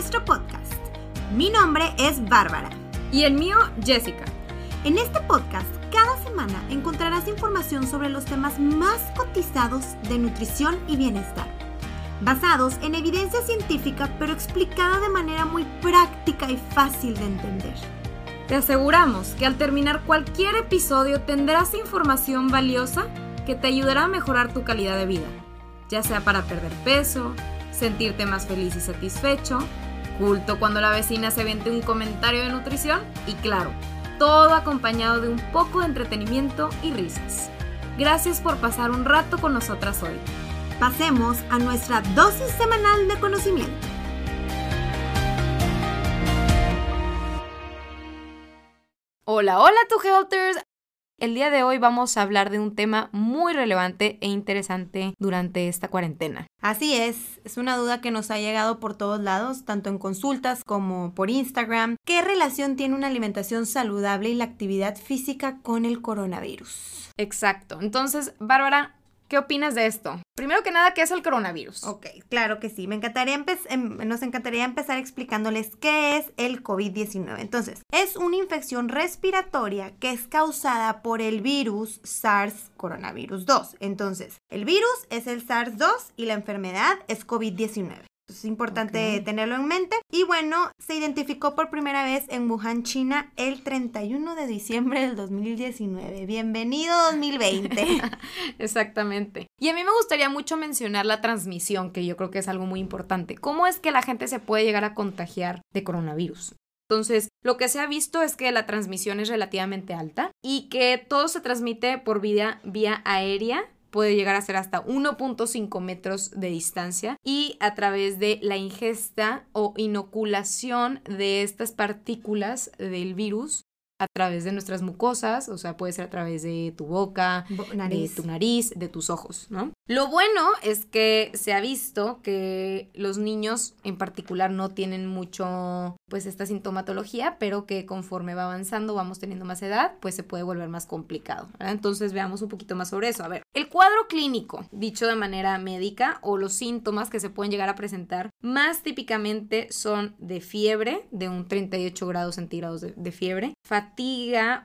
nuestro podcast. Mi nombre es Bárbara. Y el mío, Jessica. En este podcast, cada semana encontrarás información sobre los temas más cotizados de nutrición y bienestar, basados en evidencia científica pero explicada de manera muy práctica y fácil de entender. Te aseguramos que al terminar cualquier episodio tendrás información valiosa que te ayudará a mejorar tu calidad de vida, ya sea para perder peso, sentirte más feliz y satisfecho, culto cuando la vecina se vende un comentario de nutrición y claro, todo acompañado de un poco de entretenimiento y risas. Gracias por pasar un rato con nosotras hoy. Pasemos a nuestra dosis semanal de conocimiento. Hola, hola tu Helters. El día de hoy vamos a hablar de un tema muy relevante e interesante durante esta cuarentena. Así es, es una duda que nos ha llegado por todos lados, tanto en consultas como por Instagram. ¿Qué relación tiene una alimentación saludable y la actividad física con el coronavirus? Exacto. Entonces, Bárbara, ¿Qué opinas de esto? Primero que nada, ¿qué es el coronavirus? Ok, claro que sí. Me encantaría em, nos encantaría empezar explicándoles qué es el COVID-19. Entonces, es una infección respiratoria que es causada por el virus SARS coronavirus 2. Entonces, el virus es el SARS-2 y la enfermedad es COVID-19. Es importante tenerlo en mente. Y bueno, se identificó por primera vez en Wuhan, China, el 31 de diciembre del 2019. Bienvenido 2020. Exactamente. Y a mí me gustaría mucho mencionar la transmisión, que yo creo que es algo muy importante. ¿Cómo es que la gente se puede llegar a contagiar de coronavirus? Entonces, lo que se ha visto es que la transmisión es relativamente alta y que todo se transmite por vía, vía aérea puede llegar a ser hasta 1.5 metros de distancia y a través de la ingesta o inoculación de estas partículas del virus a través de nuestras mucosas, o sea, puede ser a través de tu boca, de tu nariz, de tus ojos, ¿no? Lo bueno es que se ha visto que los niños en particular no tienen mucho, pues, esta sintomatología, pero que conforme va avanzando, vamos teniendo más edad, pues se puede volver más complicado, ¿verdad? Entonces veamos un poquito más sobre eso. A ver, el cuadro clínico, dicho de manera médica, o los síntomas que se pueden llegar a presentar, más típicamente son de fiebre, de un 38 grados centígrados de, de fiebre, fatiga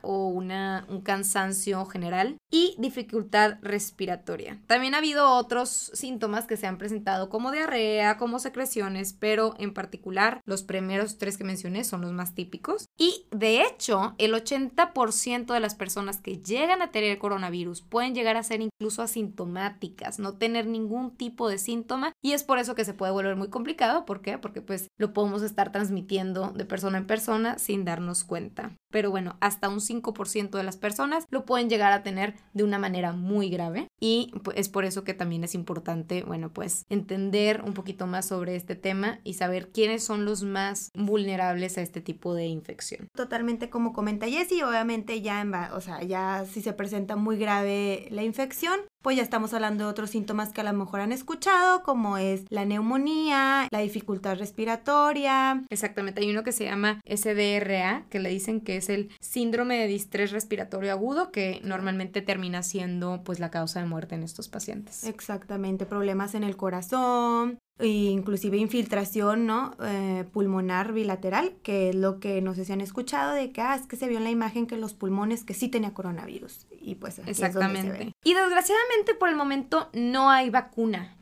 o una, un cansancio general y dificultad respiratoria. También ha habido otros síntomas que se han presentado como diarrea, como secreciones, pero en particular los primeros tres que mencioné son los más típicos. Y de hecho, el 80% de las personas que llegan a tener coronavirus pueden llegar a ser incluso asintomáticas, no tener ningún tipo de síntoma y es por eso que se puede volver muy complicado. ¿Por qué? Porque pues lo podemos estar transmitiendo de persona en persona sin darnos cuenta pero bueno, hasta un 5% de las personas lo pueden llegar a tener de una manera muy grave y pues, es por eso que también es importante, bueno, pues entender un poquito más sobre este tema y saber quiénes son los más vulnerables a este tipo de infección. Totalmente como comenta Jessie, obviamente ya en, o sea, ya si se presenta muy grave la infección, pues ya estamos hablando de otros síntomas que a lo mejor han escuchado, como es la neumonía, la dificultad respiratoria. Exactamente, hay uno que se llama SDRA, que le dicen que es el síndrome de distrés respiratorio agudo, que normalmente termina siendo pues la causa de muerte en estos pacientes. Exactamente, problemas en el corazón, inclusive infiltración ¿no? Eh, pulmonar bilateral, que es lo que no sé si han escuchado de que, ah, es que se vio en la imagen que los pulmones que sí tenía coronavirus. Y pues Exactamente. Y desgraciadamente por el momento no hay vacuna.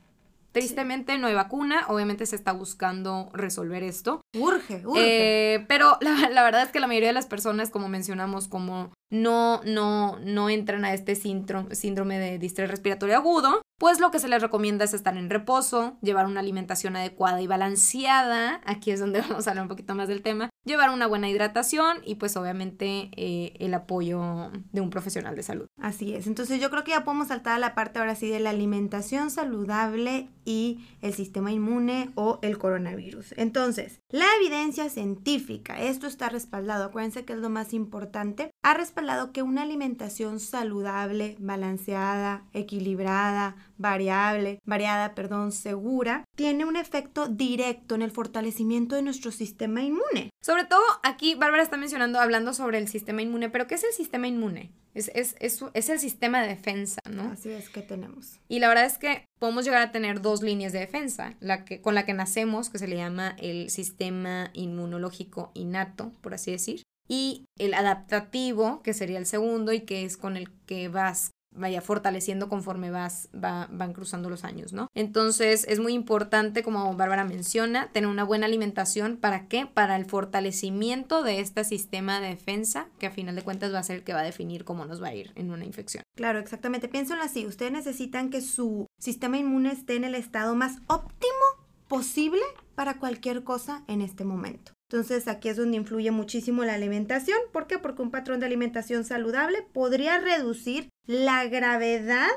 Tristemente no hay vacuna, obviamente se está buscando resolver esto. Urge, urge. Eh, pero la, la, verdad es que la mayoría de las personas, como mencionamos, como no, no, no entran a este síndrome de distrés respiratorio agudo, pues lo que se les recomienda es estar en reposo, llevar una alimentación adecuada y balanceada, aquí es donde vamos a hablar un poquito más del tema, llevar una buena hidratación y pues obviamente eh, el apoyo de un profesional de salud. Así es, entonces yo creo que ya podemos saltar a la parte ahora sí de la alimentación saludable y el sistema inmune o el coronavirus. Entonces, la evidencia científica, esto está respaldado, acuérdense que es lo más importante, ha respaldado hablado que una alimentación saludable, balanceada, equilibrada, variable, variada, perdón, segura, tiene un efecto directo en el fortalecimiento de nuestro sistema inmune. Sobre todo aquí, Bárbara está mencionando, hablando sobre el sistema inmune, pero ¿qué es el sistema inmune? Es, es, es, el sistema de defensa, ¿no? Así es que tenemos. Y la verdad es que podemos llegar a tener dos líneas de defensa, la que, con la que nacemos, que se le llama el sistema inmunológico innato, por así decir, y el adaptativo, que sería el segundo y que es con el que vas vaya fortaleciendo conforme vas, van cruzando los años, ¿no? Entonces es muy importante, como Bárbara menciona, tener una buena alimentación. ¿Para qué? Para el fortalecimiento de este sistema de defensa, que a final de cuentas va a ser el que va a definir cómo nos va a ir en una infección. Claro, exactamente. Piénsenlo así. Ustedes necesitan que su sistema inmune esté en el estado más óptimo posible para cualquier cosa en este momento. Entonces aquí es donde influye muchísimo la alimentación. ¿Por qué? Porque un patrón de alimentación saludable podría reducir la gravedad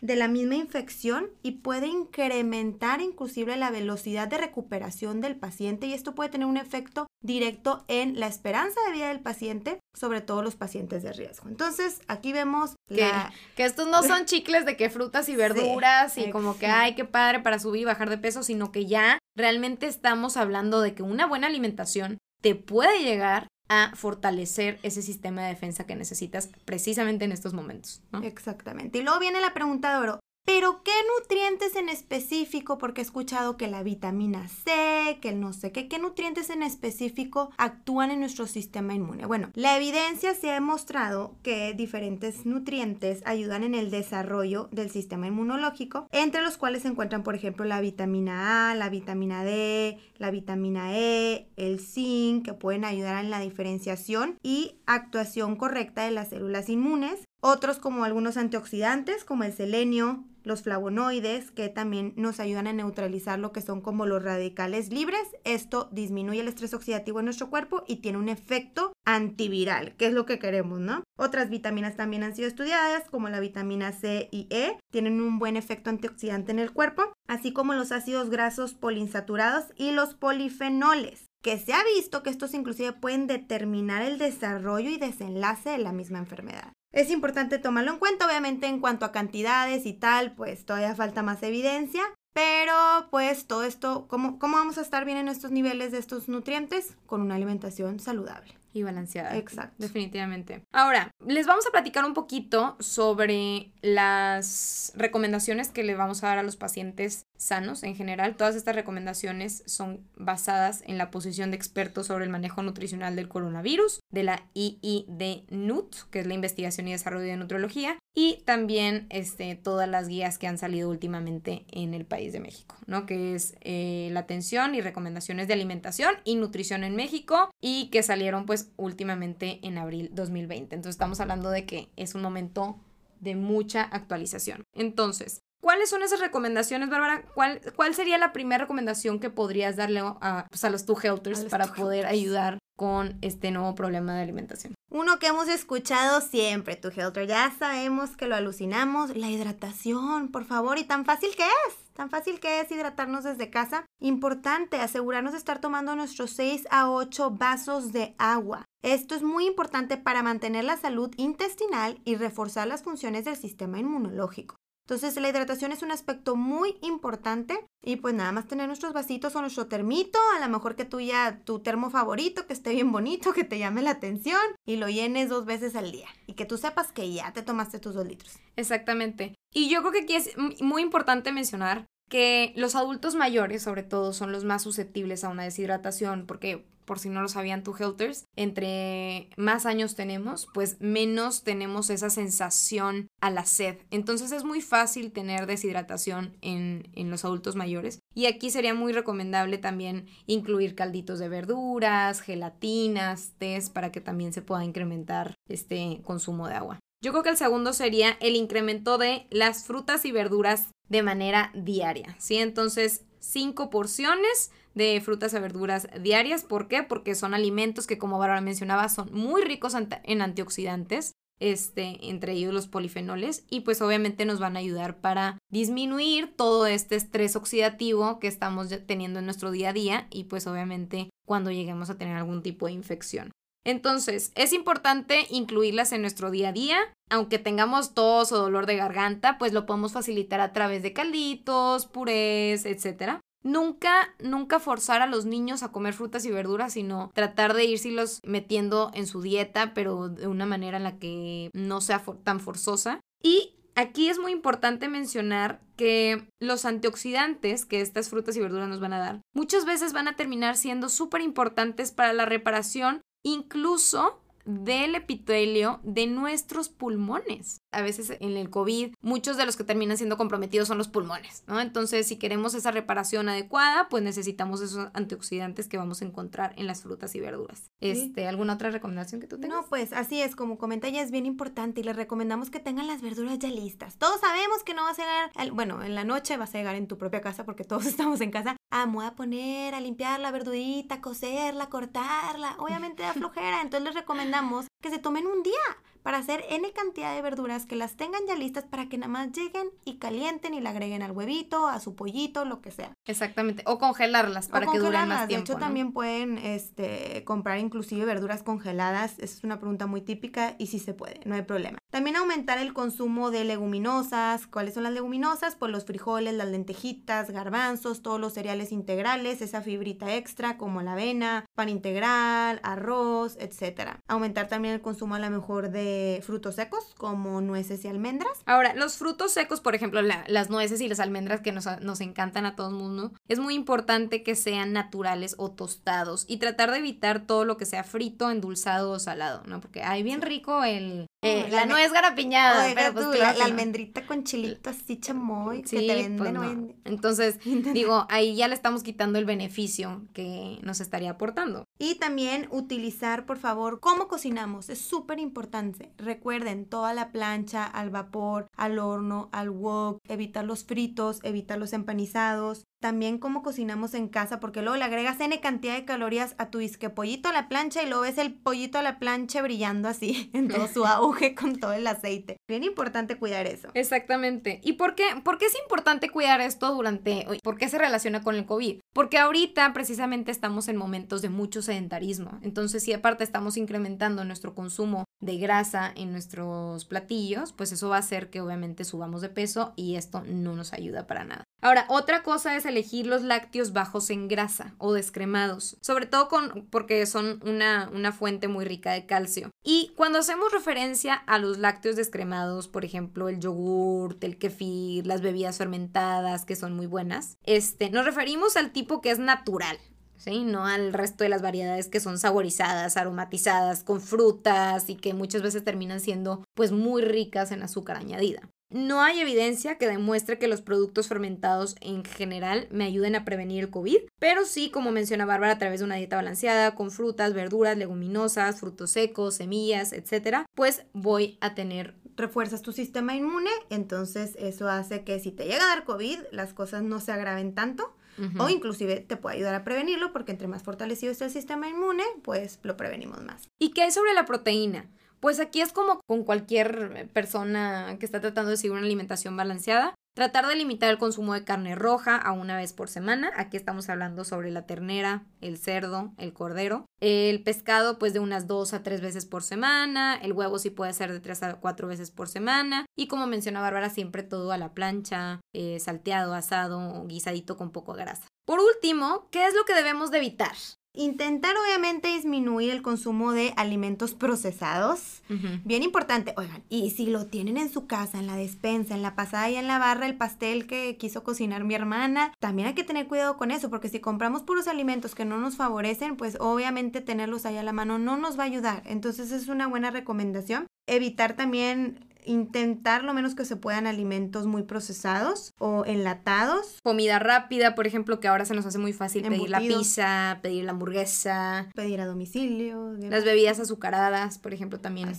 de la misma infección y puede incrementar inclusive la velocidad de recuperación del paciente y esto puede tener un efecto directo en la esperanza de vida del paciente, sobre todo los pacientes de riesgo. Entonces, aquí vemos que, que estos no son chicles de que frutas y verduras y como que, ay, qué padre para subir y bajar de peso, sino que ya realmente estamos hablando de que una buena alimentación te puede llegar a fortalecer ese sistema de defensa que necesitas precisamente en estos momentos. Exactamente. Y luego viene la pregunta de oro. Pero ¿qué nutrientes en específico? Porque he escuchado que la vitamina C, que el no sé qué, ¿qué nutrientes en específico actúan en nuestro sistema inmune? Bueno, la evidencia se ha demostrado que diferentes nutrientes ayudan en el desarrollo del sistema inmunológico, entre los cuales se encuentran, por ejemplo, la vitamina A, la vitamina D, la vitamina E, el zinc, que pueden ayudar en la diferenciación y actuación correcta de las células inmunes. Otros como algunos antioxidantes como el selenio, los flavonoides que también nos ayudan a neutralizar lo que son como los radicales libres. Esto disminuye el estrés oxidativo en nuestro cuerpo y tiene un efecto antiviral, que es lo que queremos, ¿no? Otras vitaminas también han sido estudiadas, como la vitamina C y E, tienen un buen efecto antioxidante en el cuerpo, así como los ácidos grasos poliinsaturados y los polifenoles que se ha visto que estos inclusive pueden determinar el desarrollo y desenlace de la misma enfermedad. Es importante tomarlo en cuenta, obviamente en cuanto a cantidades y tal, pues todavía falta más evidencia, pero pues todo esto, ¿cómo, ¿cómo vamos a estar bien en estos niveles de estos nutrientes? Con una alimentación saludable. Y balanceada. Exacto. Definitivamente. Ahora, les vamos a platicar un poquito sobre las recomendaciones que le vamos a dar a los pacientes sanos en general. Todas estas recomendaciones son basadas en la posición de expertos sobre el manejo nutricional del coronavirus, de la IID-NUT, que es la investigación y desarrollo de nutrología, y también este, todas las guías que han salido últimamente en el país de México, ¿no? Que es eh, la atención y recomendaciones de alimentación y nutrición en México y que salieron pues últimamente en abril 2020. Entonces estamos hablando de que es un momento de mucha actualización. Entonces, ¿Cuáles son esas recomendaciones, Bárbara? ¿Cuál, ¿Cuál sería la primera recomendación que podrías darle a, pues, a los two healthers para poder ayudar con este nuevo problema de alimentación? Uno que hemos escuchado siempre, tu Helter. Ya sabemos que lo alucinamos. La hidratación, por favor. Y tan fácil que es. Tan fácil que es hidratarnos desde casa. Importante, asegurarnos de estar tomando nuestros 6 a 8 vasos de agua. Esto es muy importante para mantener la salud intestinal y reforzar las funciones del sistema inmunológico. Entonces la hidratación es un aspecto muy importante y pues nada más tener nuestros vasitos o nuestro termito, a lo mejor que tú ya tu termo favorito, que esté bien bonito, que te llame la atención y lo llenes dos veces al día y que tú sepas que ya te tomaste tus dos litros. Exactamente. Y yo creo que aquí es muy importante mencionar que los adultos mayores sobre todo son los más susceptibles a una deshidratación porque por si no lo sabían tu Helters, entre más años tenemos, pues menos tenemos esa sensación a la sed. Entonces es muy fácil tener deshidratación en, en los adultos mayores. Y aquí sería muy recomendable también incluir calditos de verduras, gelatinas, tés, para que también se pueda incrementar este consumo de agua. Yo creo que el segundo sería el incremento de las frutas y verduras de manera diaria, ¿sí? Entonces, cinco porciones de frutas y verduras diarias. ¿Por qué? Porque son alimentos que, como Bárbara mencionaba, son muy ricos en antioxidantes, este, entre ellos los polifenoles, y pues obviamente nos van a ayudar para disminuir todo este estrés oxidativo que estamos teniendo en nuestro día a día y pues obviamente cuando lleguemos a tener algún tipo de infección. Entonces, es importante incluirlas en nuestro día a día. Aunque tengamos tos o dolor de garganta, pues lo podemos facilitar a través de calditos, purés, etc. Nunca, nunca forzar a los niños a comer frutas y verduras, sino tratar de irse metiendo en su dieta, pero de una manera en la que no sea tan forzosa. Y aquí es muy importante mencionar que los antioxidantes que estas frutas y verduras nos van a dar muchas veces van a terminar siendo súper importantes para la reparación, incluso del epitelio de nuestros pulmones. A veces en el COVID, muchos de los que terminan siendo comprometidos son los pulmones, ¿no? Entonces, si queremos esa reparación adecuada, pues necesitamos esos antioxidantes que vamos a encontrar en las frutas y verduras. Este, ¿alguna otra recomendación que tú tengas? No, pues así es, como comenta ella, es bien importante y les recomendamos que tengan las verduras ya listas. Todos sabemos que no vas a llegar, bueno, en la noche vas a llegar en tu propia casa porque todos estamos en casa. Ah, me voy a poner a limpiar la verdurita, coserla, cortarla. Obviamente da flojera, entonces les recomendamos que se tomen un día para hacer N cantidad de verduras que las tengan ya listas para que nada más lleguen y calienten y le agreguen al huevito, a su pollito, lo que sea. Exactamente, o congelarlas para que duren más tiempo. De hecho, también pueden este, comprar inclusive verduras congeladas, es una pregunta muy típica y sí se puede, no hay problema. También aumentar el consumo de leguminosas. ¿Cuáles son las leguminosas? Pues los frijoles, las lentejitas, garbanzos, todos los cereales integrales, esa fibrita extra como la avena, pan integral, arroz, etc. Aumentar también el consumo a lo mejor de frutos secos como nueces y almendras. Ahora, los frutos secos, por ejemplo, las nueces y las almendras que nos, nos encantan a todo el mundo, es muy importante que sean naturales o tostados y tratar de evitar todo lo que sea frito, endulzado o salado, ¿no? Porque hay bien rico el, eh, la, nuez garapiñada. pero pues, la, almendrita con chilito así chamoy que te venden pues Entonces, digo, ahí ya le estamos quitando el beneficio que nos estaría aportando. Y también utilizar, por favor, cómo cocinamos. Es súper importante. Recuerden, toda la plancha, al vapor, al horno, al wok, evitar los fritos, evitar los empanizados, también cómo cocinamos en casa, porque luego le agregas N cantidad de calorías a tu disque pollito a la plancha y luego ves el pollito a la plancha brillando así en todo su auge con todo el aceite. Bien importante cuidar eso. Exactamente. ¿Y por qué, por qué es importante cuidar esto durante, por qué se relaciona con el COVID? Porque ahorita precisamente estamos en momentos de mucho sedentarismo. Entonces, si aparte estamos incrementando nuestro consumo de grasa en nuestros platillos, pues eso va a hacer que obviamente subamos de peso y esto no nos ayuda para nada. Ahora, otra cosa es elegir los lácteos bajos en grasa o descremados, sobre todo con, porque son una, una fuente muy rica de calcio. Y cuando hacemos referencia a los lácteos descremados, por ejemplo, el yogurt, el kefir, las bebidas fermentadas, que son muy buenas, este, nos referimos al tipo que es natural, ¿sí? No al resto de las variedades que son saborizadas, aromatizadas, con frutas y que muchas veces terminan siendo pues muy ricas en azúcar añadida. No hay evidencia que demuestre que los productos fermentados en general me ayuden a prevenir el COVID, pero sí, como menciona Bárbara, a través de una dieta balanceada, con frutas, verduras, leguminosas, frutos secos, semillas, etcétera, pues voy a tener refuerzas tu sistema inmune, entonces eso hace que si te llega a dar COVID, las cosas no se agraven tanto o inclusive te puede ayudar a prevenirlo porque entre más fortalecido esté el sistema inmune, pues lo prevenimos más. ¿Y qué hay sobre la proteína? Pues aquí es como con cualquier persona que está tratando de seguir una alimentación balanceada. Tratar de limitar el consumo de carne roja a una vez por semana. Aquí estamos hablando sobre la ternera, el cerdo, el cordero. El pescado, pues de unas dos a tres veces por semana. El huevo sí puede ser de tres a cuatro veces por semana. Y como menciona Bárbara, siempre todo a la plancha, eh, salteado, asado guisadito con poco grasa. Por último, ¿qué es lo que debemos de evitar? Intentar obviamente disminuir el consumo de alimentos procesados. Bien importante. Oigan, y si lo tienen en su casa, en la despensa, en la pasada y en la barra, el pastel que quiso cocinar mi hermana, también hay que tener cuidado con eso, porque si compramos puros alimentos que no nos favorecen, pues obviamente tenerlos ahí a la mano no nos va a ayudar. Entonces es una buena recomendación. Evitar también intentar lo menos que se puedan alimentos muy procesados o enlatados. Comida rápida, por ejemplo, que ahora se nos hace muy fácil pedir la pizza, pedir la hamburguesa. Pedir a domicilio. Las bebidas azucaradas, por ejemplo, también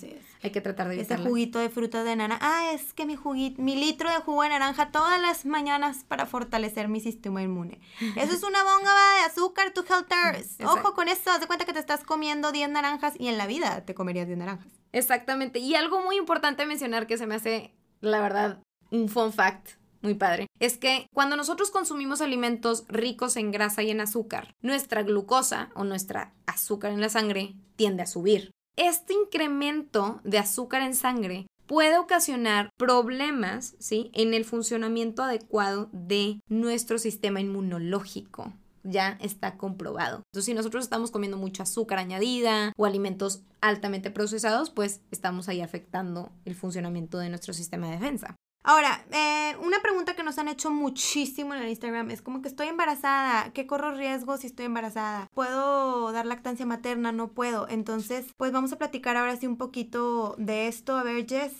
hay que tratar de evitarlas. Ese juguito de fruta de naranja. Ah, es que mi juguito, mi litro de jugo de naranja todas las mañanas para fortalecer mi sistema inmune. Eso es una bomba de azúcar, to helters. Ojo con eso, haz de cuenta que te estás comiendo 10 naranjas y en la vida te comerías 10 naranjas. Exactamente. Y algo muy importante mencionar que se me hace, la verdad, un fun fact muy padre, es que cuando nosotros consumimos alimentos ricos en grasa y en azúcar, nuestra glucosa o nuestra azúcar en la sangre tiende a subir. Este incremento de azúcar en sangre puede ocasionar problemas ¿sí? en el funcionamiento adecuado de nuestro sistema inmunológico ya está comprobado. Entonces, si nosotros estamos comiendo mucho azúcar añadida o alimentos altamente procesados, pues estamos ahí afectando el funcionamiento de nuestro sistema de defensa. Ahora, eh, una pregunta que nos han hecho muchísimo en el Instagram es como que estoy embarazada, ¿qué corro riesgo si estoy embarazada? ¿Puedo dar lactancia materna? No puedo. Entonces, pues vamos a platicar ahora sí un poquito de esto. A ver, Jess.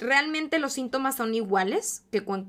Realmente los síntomas son iguales que con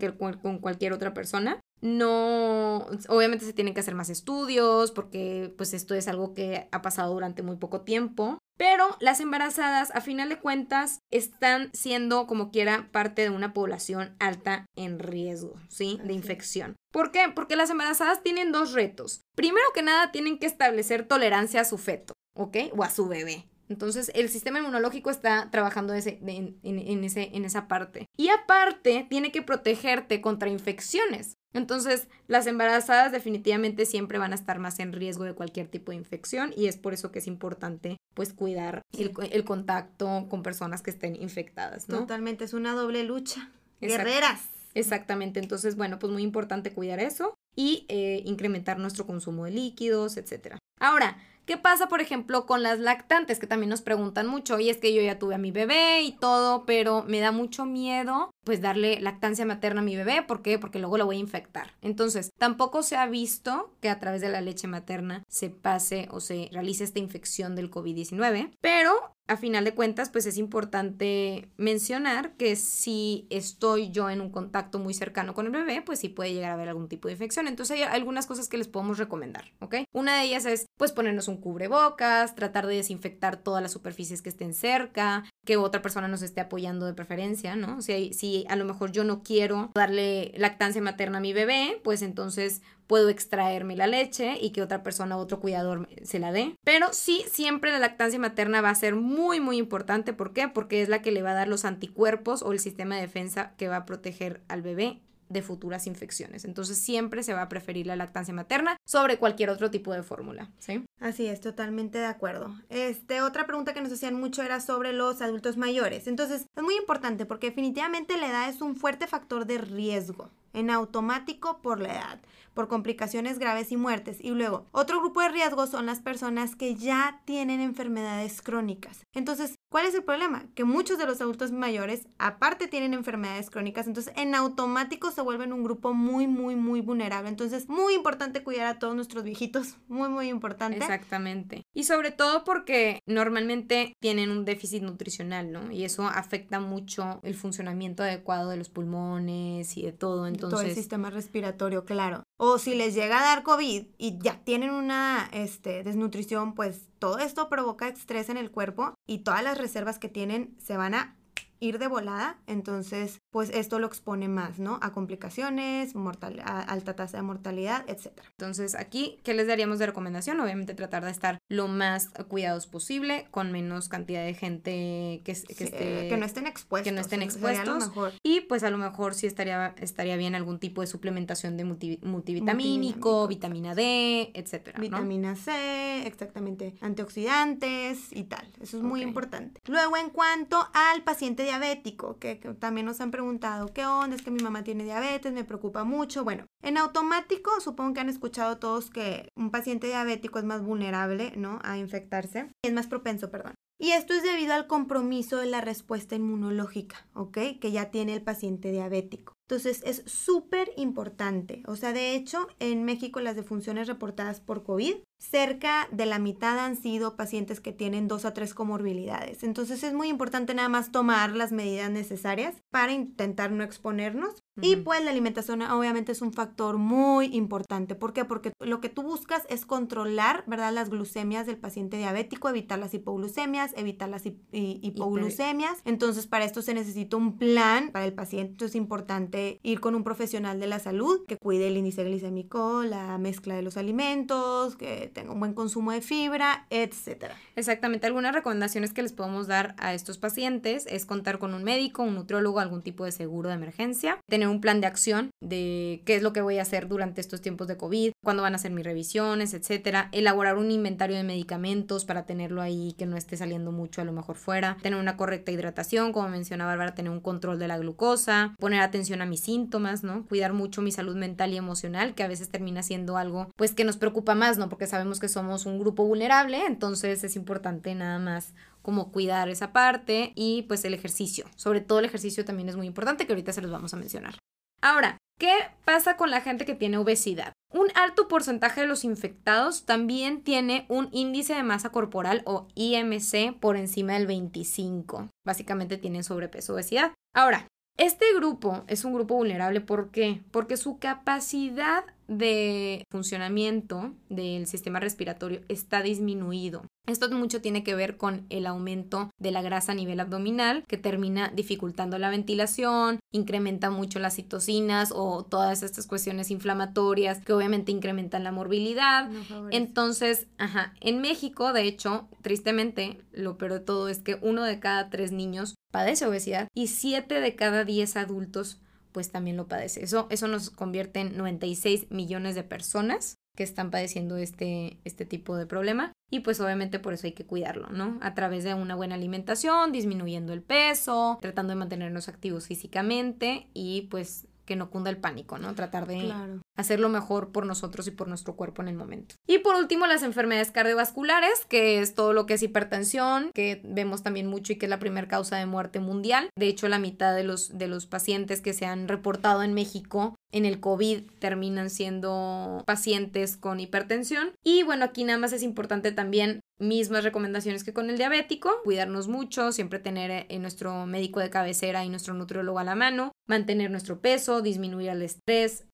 cualquier otra persona no, obviamente se tienen que hacer más estudios porque pues esto es algo que ha pasado durante muy poco tiempo. Pero las embarazadas, a final de cuentas, están siendo como quiera parte de una población alta en riesgo, ¿sí? De infección. ¿Por qué? Porque las embarazadas tienen dos retos. Primero que nada, tienen que establecer tolerancia a su feto, ¿ok? O a su bebé. Entonces, el sistema inmunológico está trabajando ese, en, ese, en esa parte. Y aparte, tiene que protegerte contra infecciones. Entonces, las embarazadas definitivamente siempre van a estar más en riesgo de cualquier tipo de infección y es por eso que es importante pues cuidar el, contacto con personas que estén infectadas, ¿no? Totalmente, es una doble lucha. Guerreras. Exactamente, entonces bueno, pues muy importante cuidar eso y eh, incrementar nuestro consumo de líquidos, etc. Ahora, ¿Qué pasa, por ejemplo, con las lactantes? Que también nos preguntan mucho. Y es que yo ya tuve a mi bebé y todo, pero me da mucho miedo pues darle lactancia materna a mi bebé. ¿Por qué? Porque luego lo voy a infectar. Entonces, tampoco se ha visto que a través de la leche materna se pase o se realice esta infección del COVID-19. Pero a final de cuentas, pues es importante mencionar que si estoy yo en un contacto muy cercano con el bebé, pues sí puede llegar a haber algún tipo de infección. Entonces hay algunas cosas que les podemos recomendar, ¿ok? Una de ellas es pues ponernos un cubrebocas, tratar de desinfectar todas las superficies que estén cerca, que otra persona nos esté apoyando de preferencia, ¿no? O sea, si a lo mejor yo no quiero darle lactancia materna a mi bebé, pues entonces puedo extraerme la leche y que otra persona, otro cuidador se la dé. Pero sí, siempre la lactancia materna va a ser muy, muy importante. ¿Por qué? Porque es la que le va a dar los anticuerpos o el sistema de defensa que va a proteger al bebé de futuras infecciones. Entonces siempre se va a preferir la lactancia materna sobre cualquier otro tipo de fórmula, ¿sí? Así es, totalmente de acuerdo. Este, otra pregunta que nos hacían mucho era sobre los adultos mayores. Entonces, es muy importante porque definitivamente la edad es un fuerte factor de riesgo en automático por la edad, por complicaciones graves y muertes. Y luego, otro grupo de riesgo son las personas que ya tienen enfermedades crónicas. Entonces, ¿cuál es el problema? Que muchos de los adultos mayores, aparte tienen enfermedades crónicas, entonces en automático se vuelven un grupo muy, muy, muy vulnerable. Entonces, muy importante cuidar a todos nuestros viejitos, muy, muy importante. Exactamente. Y sobre todo porque normalmente tienen un déficit nutricional, ¿no? Y eso afecta mucho el funcionamiento adecuado de los pulmones y de todo. Todo el sistema respiratorio, claro. O si les llega a dar COVID y ya tienen una este, desnutrición, pues todo esto provoca estrés en el cuerpo y todas las reservas que tienen se van a ir de volada, entonces pues esto lo expone más, ¿no? A complicaciones, mortal, alta tasa de mortalidad, etc. Entonces aquí, ¿qué les daríamos de recomendación? Obviamente tratar de estar lo más cuidados posible, con menos cantidad de gente que, que, que no estén expuestos. Que no estén expuestos. Y pues a lo mejor sí estaría, estaría bien algún tipo de suplementación de multivitamínico, vitamina D, etcétera. Vitamina C, exactamente, antioxidantes y tal. Eso es muy importante. Luego, en cuanto al paciente diabético, que, también nos han preguntado, ¿qué onda? Es que mi mamá tiene diabetes, me preocupa mucho. Bueno, en automático, supongo que han escuchado todos que un paciente diabético es más vulnerable, ¿no? A infectarse. Es más propenso, perdón. Y esto es debido al compromiso de la respuesta inmunológica, ¿ok? Que ya tiene el paciente diabético. Entonces es súper importante. O sea, de hecho, en México las defunciones reportadas por COVID, cerca de la mitad han sido pacientes que tienen dos a tres comorbilidades. Entonces es muy importante nada más tomar las medidas necesarias para intentar no exponernos. Y pues la alimentación obviamente es un factor muy importante. ¿Por qué? Porque lo que tú buscas es controlar, ¿verdad? Las glucemias del paciente diabético, evitar las hipoglucemias, evitar las hipoglucemias. Entonces para esto se necesita un plan para el paciente. Entonces es importante importante ir con un profesional de la salud que cuide el índice glicémico, la mezcla de los alimentos, que tenga un buen consumo de fibra, etcétera. Exactamente, algunas recomendaciones que les podemos dar a estos pacientes es contar con un médico, un nutriólogo, algún tipo de seguro de emergencia, tener un plan de acción de qué es lo que voy a hacer durante estos tiempos de COVID, cuándo van a hacer mis revisiones, etcétera, elaborar un inventario de medicamentos para tenerlo ahí que no esté saliendo mucho a lo mejor fuera, tener una correcta hidratación, como mencionaba Bárbara, tener un control de la glucosa, poner atención a mis síntomas, ¿no? Cuidar mucho mi salud mental y emocional, que a veces termina siendo algo pues que nos preocupa más, ¿no? Porque sabemos que somos un grupo vulnerable, entonces es importante nada más como cuidar esa parte y pues el ejercicio. Sobre todo el ejercicio también es muy importante que ahorita se los vamos a mencionar. Ahora, ¿qué pasa con la gente que tiene obesidad? Un alto porcentaje de los infectados también tiene un índice de masa corporal o IMC por encima del 25. Básicamente tienen sobrepeso obesidad. Ahora, este grupo es un grupo vulnerable, ¿por qué? Porque su capacidad de funcionamiento del sistema respiratorio está disminuido. Esto mucho tiene que ver con el aumento de la grasa a nivel abdominal que termina dificultando la ventilación, incrementa mucho las citocinas o todas estas cuestiones inflamatorias que obviamente incrementan la morbilidad. Entonces, ajá, en México, de hecho, tristemente, lo peor de todo es que uno de cada tres niños padece obesidad y siete de cada diez adultos pues también lo padece. Eso, eso nos convierte en 96 millones de personas que están padeciendo este, este tipo de problema. Y pues obviamente por eso hay que cuidarlo, ¿no? A través de una buena alimentación, disminuyendo el peso, tratando de mantenernos activos físicamente y pues que no cunda el pánico, ¿no? Tratar de hacerlo mejor por nosotros y por nuestro cuerpo en el momento. Y por último, las enfermedades cardiovasculares, que es todo lo que es hipertensión, que vemos también mucho y que es la primera causa de muerte mundial. De hecho, la mitad de los, de los pacientes que se han reportado en México en el COVID terminan siendo pacientes con hipertensión. Y bueno, aquí nada más es importante también mismas recomendaciones que con el diabético, cuidarnos mucho, siempre tener en eh, nuestro médico de cabecera y nuestro nutriólogo a la mano, mantener nuestro peso, disminuir el estrés,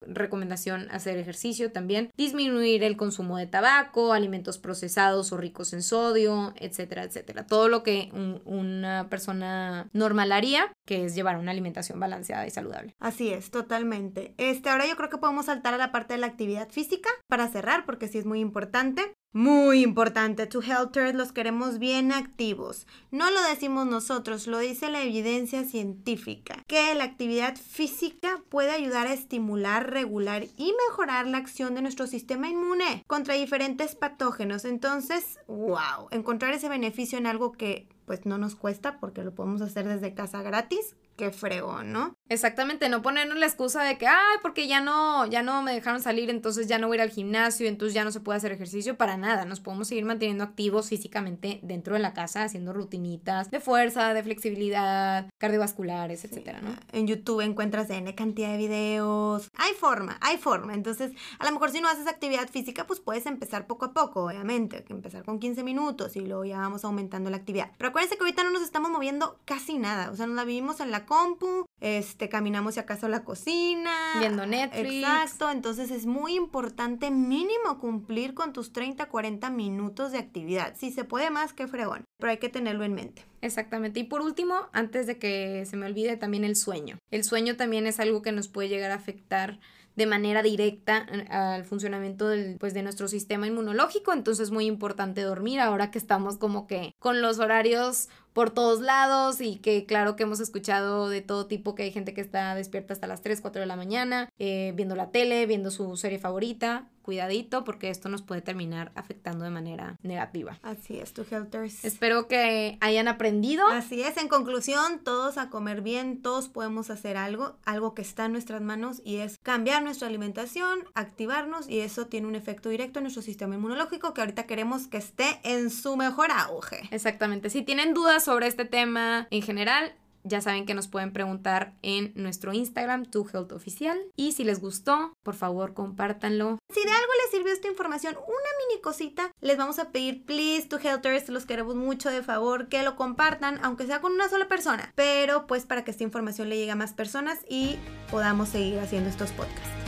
hacer ejercicio también, disminuir el consumo de tabaco, alimentos procesados o ricos en sodio, etcétera, etcétera. Todo lo que una persona normal haría, que es llevar una alimentación balanceada y saludable. Así es, totalmente. Este, ahora yo creo que podemos saltar a la parte de la actividad física para cerrar, porque sí es muy importante. Muy importante, to Helters los queremos bien activos. No lo decimos nosotros, lo dice la evidencia científica, que la actividad física puede ayudar a estimular, regular y mejorar la acción de nuestro sistema inmune contra diferentes patógenos. Entonces, wow, encontrar ese beneficio en algo que pues no nos cuesta porque lo podemos hacer desde casa gratis, qué fregón, ¿no? Exactamente, no ponernos la excusa de que, ay, porque ya no, ya no me dejaron salir, entonces ya no voy a ir al gimnasio, entonces ya no se puede hacer ejercicio, para nada, nos podemos seguir manteniendo activos físicamente dentro de la casa, haciendo rutinitas de fuerza, de flexibilidad, cardiovasculares, etcétera, ¿no? En YouTube encuentras N cantidad de videos, hay forma, hay forma, entonces a lo mejor si no haces actividad física, pues puedes empezar poco a poco, obviamente, que empezar con 15 minutos y luego ya vamos aumentando la actividad. Pero acuérdense que ahorita no nos estamos moviendo casi nada, o sea, nos la vivimos en la compu, este, caminamos si acaso a la cocina. Viendo Netflix. Exacto, entonces es muy importante mínimo cumplir con tus 30, 40 minutos de actividad. Si se puede más, que fregón, pero hay que tenerlo en mente. Exactamente. Y por último, antes de que se me olvide, también el sueño. El sueño también es algo que nos puede llegar a afectar de manera directa eh, al funcionamiento del, pues, de nuestro sistema inmunológico. Entonces es muy importante dormir ahora que estamos como que con los horarios por todos lados y que claro que hemos escuchado de todo tipo que hay gente que está despierta hasta las 3, 4 de la mañana, eh, viendo la tele, viendo su serie favorita. Cuidadito porque esto nos puede terminar afectando de manera negativa. Así es, tu Helters. Espero que hayan aprendido. Así es, en conclusión, todos a comer bien, todos podemos hacer algo, algo que está en nuestras manos y es cambiar nuestra alimentación, activarnos y eso tiene un efecto directo en nuestro sistema inmunológico que ahorita queremos que esté en su mejor auge. Exactamente. Si tienen dudas sobre este tema en general, ya saben que nos pueden preguntar en nuestro Instagram, tu Health Oficial. Y si les gustó, por favor, compártanlo. Si de algo les sirvió esta información, una mini cosita, les vamos a pedir, please, to Healthers, los queremos mucho de favor, que lo compartan, aunque sea con una sola persona. Pero pues para que esta información le llegue a más personas y podamos seguir haciendo estos podcasts.